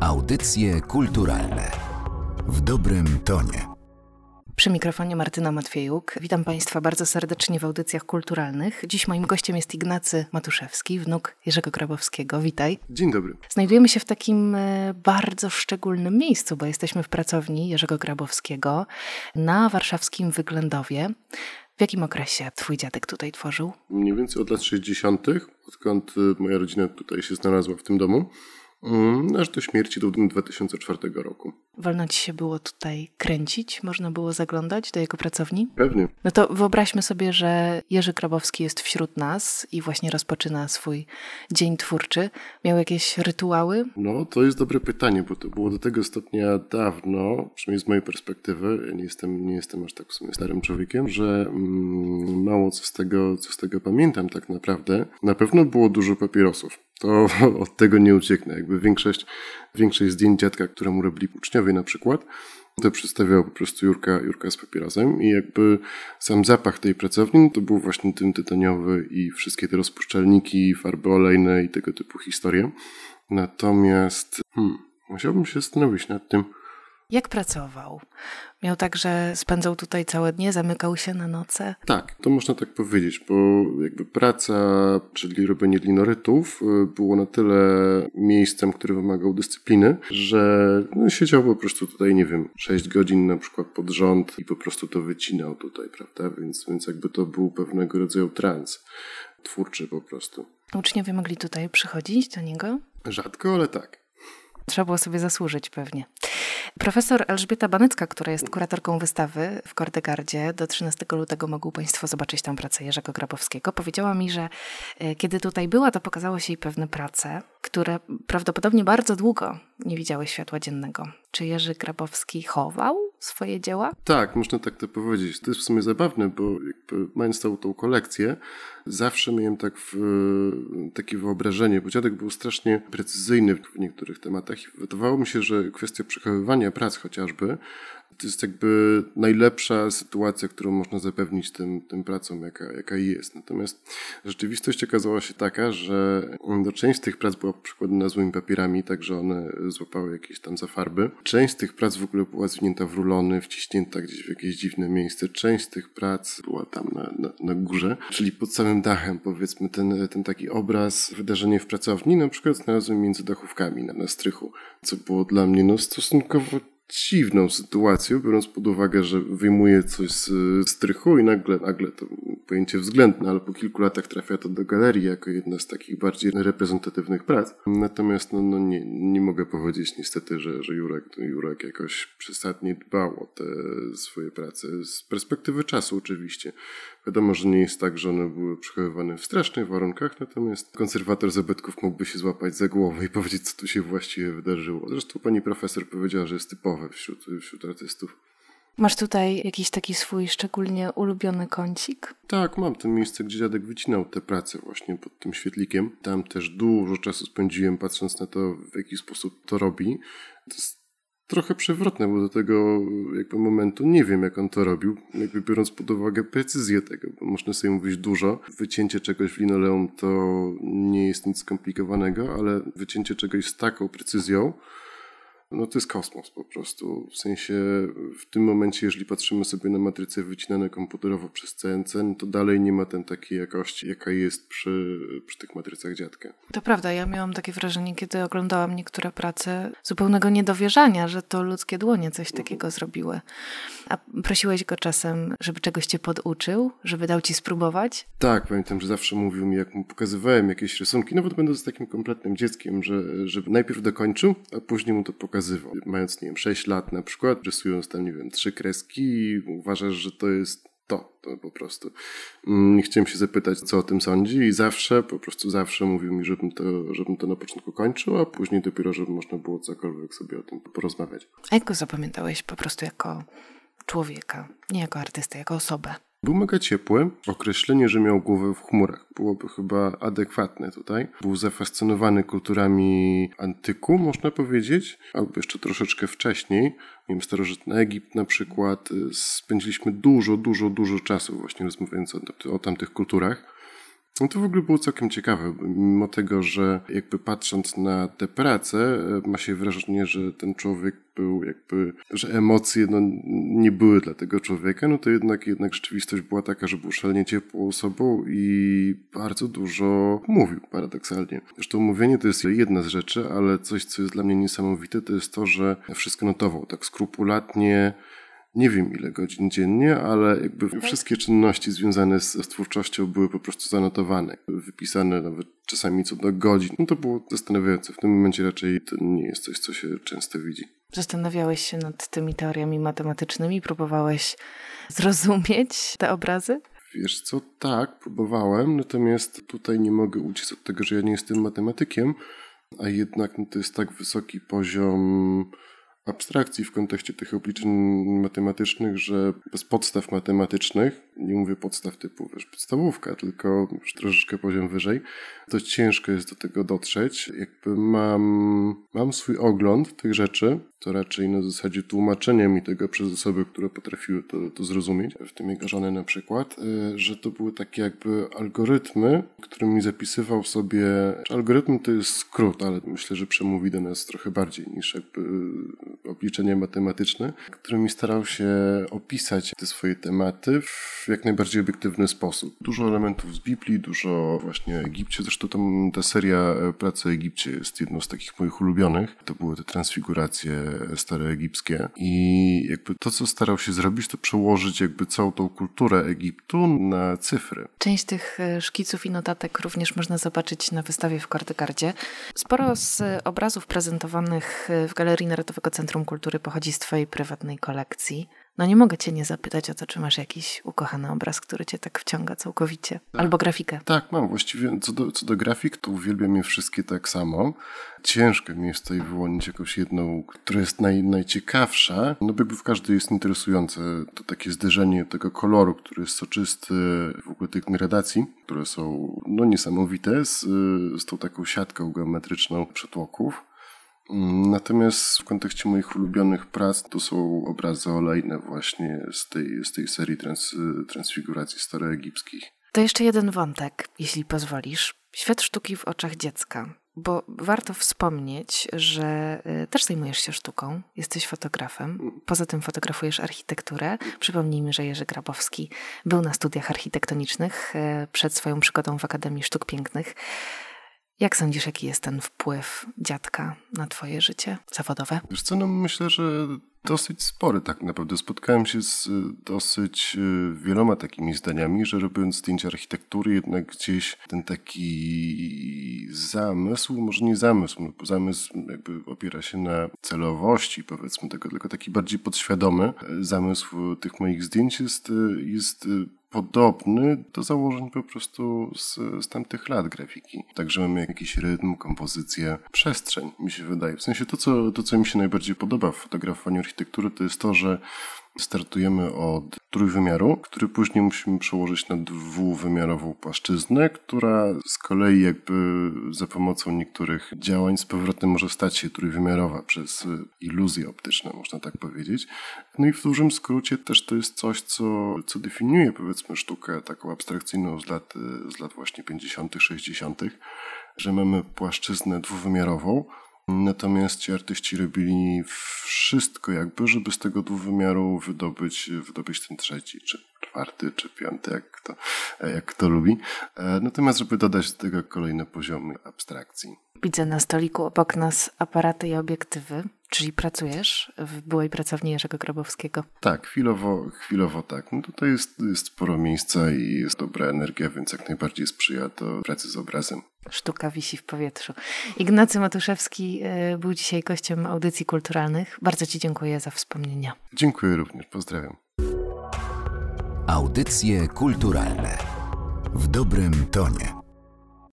Audycje kulturalne w dobrym tonie. Przy mikrofonie Martyna Matwiejuk. Witam Państwa bardzo serdecznie w audycjach kulturalnych. Dziś moim gościem jest Ignacy Matuszewski, wnuk Jerzego Grabowskiego. Witaj. Dzień dobry. Znajdujemy się w takim e, bardzo szczególnym miejscu, bo jesteśmy w pracowni Jerzego Grabowskiego na warszawskim Wyględowie. W jakim okresie twój dziadek tutaj tworzył? Mniej więcej od lat 60., odkąd y, moja rodzina tutaj się znalazła w tym domu. Mm, aż do śmierci do 2004 roku. Wolno ci się było tutaj kręcić? Można było zaglądać do jego pracowni? Pewnie. No to wyobraźmy sobie, że Jerzy Grabowski jest wśród nas i właśnie rozpoczyna swój dzień twórczy. Miał jakieś rytuały? No, to jest dobre pytanie, bo to było do tego stopnia dawno, przynajmniej z mojej perspektywy, ja nie jestem, nie jestem aż tak w sumie starym człowiekiem, że mm, mało co z, tego, co z tego pamiętam tak naprawdę. Na pewno było dużo papierosów to od tego nie ucieknę. Jakby większość, większość zdjęć dziadka, któremu robili uczniowie na przykład, to przedstawiał po prostu Jurka, Jurka z papierosem i jakby sam zapach tej pracowni to był właśnie tym tytoniowy i wszystkie te rozpuszczalniki, farby olejne i tego typu historie. Natomiast hmm, musiałbym się zastanowić nad tym, jak pracował? Miał tak, że spędzał tutaj całe dnie, zamykał się na noce? Tak, to można tak powiedzieć, bo jakby praca, czyli robienie linorytów, y, było na tyle miejscem, które wymagał dyscypliny, że no, siedział po prostu tutaj, nie wiem, 6 godzin na przykład pod rząd i po prostu to wycinał tutaj, prawda? Więc, więc jakby to był pewnego rodzaju trans twórczy po prostu. Uczniowie mogli tutaj przychodzić do niego? Rzadko, ale tak. Trzeba było sobie zasłużyć pewnie. Profesor Elżbieta Banycka, która jest kuratorką wystawy w Kordegardzie, do 13 lutego mogą Państwo zobaczyć tam pracę Jerzego Grabowskiego, powiedziała mi, że e, kiedy tutaj była, to pokazało się jej pewne prace, które prawdopodobnie bardzo długo nie widziały światła dziennego. Czy Jerzy Grabowski chował swoje dzieła? Tak, można tak to powiedzieć. To jest w sumie zabawne, bo mając całą tą kolekcję, zawsze miałem tak w, takie wyobrażenie, bo dziadek był strasznie precyzyjny w niektórych tematach i wydawało mi się, że kwestia przechowywania prac chociażby to jest jakby najlepsza sytuacja, którą można zapewnić tym, tym pracom, jaka, jaka jest. Natomiast rzeczywistość okazała się taka, że no, część z tych prac była przykładana złymi papierami, także one złapały jakieś tam zafarby. Część z tych prac w ogóle była zwinięta w rulony, wciśnięta gdzieś w jakieś dziwne miejsce. Część z tych prac była tam na, na, na górze, czyli pod samym dachem, powiedzmy, ten, ten taki obraz, wydarzenie w pracowni, na przykład znalazłem między dachówkami na, na strychu, co było dla mnie no, stosunkowo dziwną sytuacją, biorąc pod uwagę, że wyjmuje coś z strychu i nagle, nagle to pojęcie względne, ale po kilku latach trafia to do galerii jako jedna z takich bardziej reprezentatywnych prac. Natomiast no, no nie, nie mogę powiedzieć niestety, że, że Jurek, Jurek jakoś przesadnie dbał o te swoje prace. Z perspektywy czasu oczywiście. Wiadomo, że nie jest tak, że one były przechowywane w strasznych warunkach, natomiast konserwator zabytków mógłby się złapać za głowę i powiedzieć, co tu się właściwie wydarzyło. Zresztą pani profesor powiedziała, że jest typowe wśród, wśród artystów. Masz tutaj jakiś taki swój szczególnie ulubiony kącik? Tak, mam to miejsce, gdzie dziadek wycinał te prace właśnie pod tym świetlikiem. Tam też dużo czasu spędziłem patrząc na to, w jaki sposób to robi. To jest trochę przewrotne, bo do tego jakby momentu nie wiem, jak on to robił, jakby biorąc pod uwagę precyzję tego, bo można sobie mówić dużo. Wycięcie czegoś w linoleum to nie jest nic skomplikowanego, ale wycięcie czegoś z taką precyzją, no to jest kosmos po prostu. W sensie w tym momencie, jeżeli patrzymy sobie na matryce wycinane komputerowo przez CNC, no to dalej nie ma tam takiej jakości, jaka jest przy, przy tych matrycach dziadka. To prawda, ja miałam takie wrażenie, kiedy oglądałam niektóre prace, zupełnego niedowierzania, że to ludzkie dłonie coś takiego zrobiły. A prosiłeś go czasem, żeby czegoś cię poduczył, żeby dał ci spróbować? Tak, pamiętam, że zawsze mówił mi, jak mu pokazywałem jakieś rysunki, nawet będąc takim kompletnym dzieckiem, że, że najpierw dokończył, a później mu to pokazał pokazywał. Mając, nie wiem, 6 lat na przykład, rysując tam, nie wiem, trzy kreski uważasz, że to jest to, to po prostu. Mm, chciałem się zapytać, co o tym sądzi i zawsze, po prostu zawsze mówił mi, żebym to, żebym to na początku kończył, a później dopiero, żeby można było cokolwiek sobie o tym porozmawiać. A jak go zapamiętałeś po prostu jako człowieka, nie jako artystę, jako osobę? Był mega ciepły. Określenie, że miał głowę w chmurach byłoby chyba adekwatne tutaj. Był zafascynowany kulturami antyku, można powiedzieć, albo jeszcze troszeczkę wcześniej. Nie wiem, starożytny Egipt na przykład. Spędziliśmy dużo, dużo, dużo czasu właśnie rozmawiając o, o tamtych kulturach. No to w ogóle było całkiem ciekawe, mimo tego, że jakby patrząc na tę pracę, e, ma się wrażenie, że ten człowiek był jakby, że emocje no, nie były dla tego człowieka, no to jednak, jednak rzeczywistość była taka, że był szalenie ciepłą osobą i bardzo dużo mówił, paradoksalnie. Zresztą mówienie to jest jedna z rzeczy, ale coś, co jest dla mnie niesamowite, to jest to, że wszystko notował tak skrupulatnie, nie wiem ile godzin dziennie, ale jakby tak. wszystkie czynności związane z, z twórczością były po prostu zanotowane, wypisane nawet czasami co do godzin. No to było zastanawiające. W tym momencie raczej to nie jest coś, co się często widzi. Zastanawiałeś się nad tymi teoriami matematycznymi? Próbowałeś zrozumieć te obrazy? Wiesz co, tak, próbowałem, natomiast tutaj nie mogę uciec od tego, że ja nie jestem matematykiem, a jednak no, to jest tak wysoki poziom abstrakcji w kontekście tych obliczeń matematycznych, że bez podstaw matematycznych, nie mówię podstaw typu wiesz, podstawówka, tylko już troszeczkę poziom wyżej, to ciężko jest do tego dotrzeć. Jakby mam, mam swój ogląd tych rzeczy, to raczej na zasadzie tłumaczenia mi tego przez osoby, które potrafiły to, to zrozumieć, w tym jego żonę na przykład, y, że to były takie jakby algorytmy, którymi zapisywał sobie, algorytm to jest skrót, ale myślę, że przemówi do nas trochę bardziej niż jakby obliczenie matematyczne, którymi starał się opisać te swoje tematy w jak najbardziej obiektywny sposób. Dużo elementów z Biblii, dużo właśnie Egipcie, zresztą tam ta seria e, pracy o Egipcie jest jedną z takich moich ulubionych. To były te transfiguracje staroegipskie i jakby to, co starał się zrobić, to przełożyć jakby całą tą kulturę Egiptu na cyfry. Część tych e, szkiców i notatek również można zobaczyć na wystawie w Kortegardzie. Sporo z obrazów prezentowanych w Galerii Narodowego Centrum Kultury pochodzi z Twojej prywatnej kolekcji. No nie mogę Cię nie zapytać o to, czy masz jakiś ukochany obraz, który Cię tak wciąga całkowicie. Tak. Albo grafikę. Tak, mam. Właściwie co do, co do grafik, to uwielbiam je wszystkie tak samo. Ciężko mi jest tutaj wyłonić jakąś jedną, która jest naj, najciekawsza. No jakby w każdej jest interesujące to takie zderzenie tego koloru, który jest soczysty, w ogóle tych gradacji, które są no niesamowite, z, z tą taką siatką geometryczną przetłoków. Natomiast w kontekście moich ulubionych prac to są obrazy olejne właśnie z tej, z tej serii trans, transfiguracji staroegipskich. To jeszcze jeden wątek, jeśli pozwolisz. Świat sztuki w oczach dziecka. Bo warto wspomnieć, że y, też zajmujesz się sztuką, jesteś fotografem, poza tym fotografujesz architekturę. Przypomnijmy, że Jerzy Grabowski był na studiach architektonicznych y, przed swoją przygodą w Akademii Sztuk Pięknych. Jak sądzisz, jaki jest ten wpływ dziadka na twoje życie zawodowe? Wiesz co, no myślę, że dosyć spory tak naprawdę. Spotkałem się z y, dosyć y, wieloma takimi zdaniami, że robiąc zdjęcia architektury jednak gdzieś ten taki zamysł, może nie zamysł, no bo zamysł jakby opiera się na celowości powiedzmy tego, tylko taki bardziej podświadomy zamysł tych moich zdjęć jest, y, jest podobny do założeń po prostu z, z tamtych lat grafiki. Także mamy jakiś rytm, kompozycję, przestrzeń, mi się wydaje. W sensie to, co, to, co mi się najbardziej podoba w fotografowaniu architektury, to jest to, że Startujemy od trójwymiaru, który później musimy przełożyć na dwuwymiarową płaszczyznę, która z kolei jakby za pomocą niektórych działań z powrotem może stać się trójwymiarowa przez iluzje optyczne, można tak powiedzieć. No i w dużym skrócie też to jest coś, co, co definiuje powiedzmy sztukę taką abstrakcyjną z lat, z lat właśnie 50., 60., że mamy płaszczyznę dwuwymiarową, Natomiast ci artyści robili wszystko jakby, żeby z tego dwuwymiaru wydobyć, wydobyć ten trzeci, czy czwarty, czy piąty, jak kto, jak kto lubi. E, natomiast żeby dodać do tego kolejne poziomy abstrakcji. Widzę na stoliku obok nas aparaty i obiektywy. Czyli pracujesz w byłej pracowni Jerzego Grabowskiego? Tak, chwilowo, chwilowo tak. No tutaj jest, jest sporo miejsca i jest dobra energia, więc jak najbardziej sprzyja to pracy z obrazem. Sztuka wisi w powietrzu. Ignacy Matuszewski y, był dzisiaj gościem audycji kulturalnych. Bardzo Ci dziękuję za wspomnienia. Dziękuję również, pozdrawiam. Audycje kulturalne w dobrym tonie.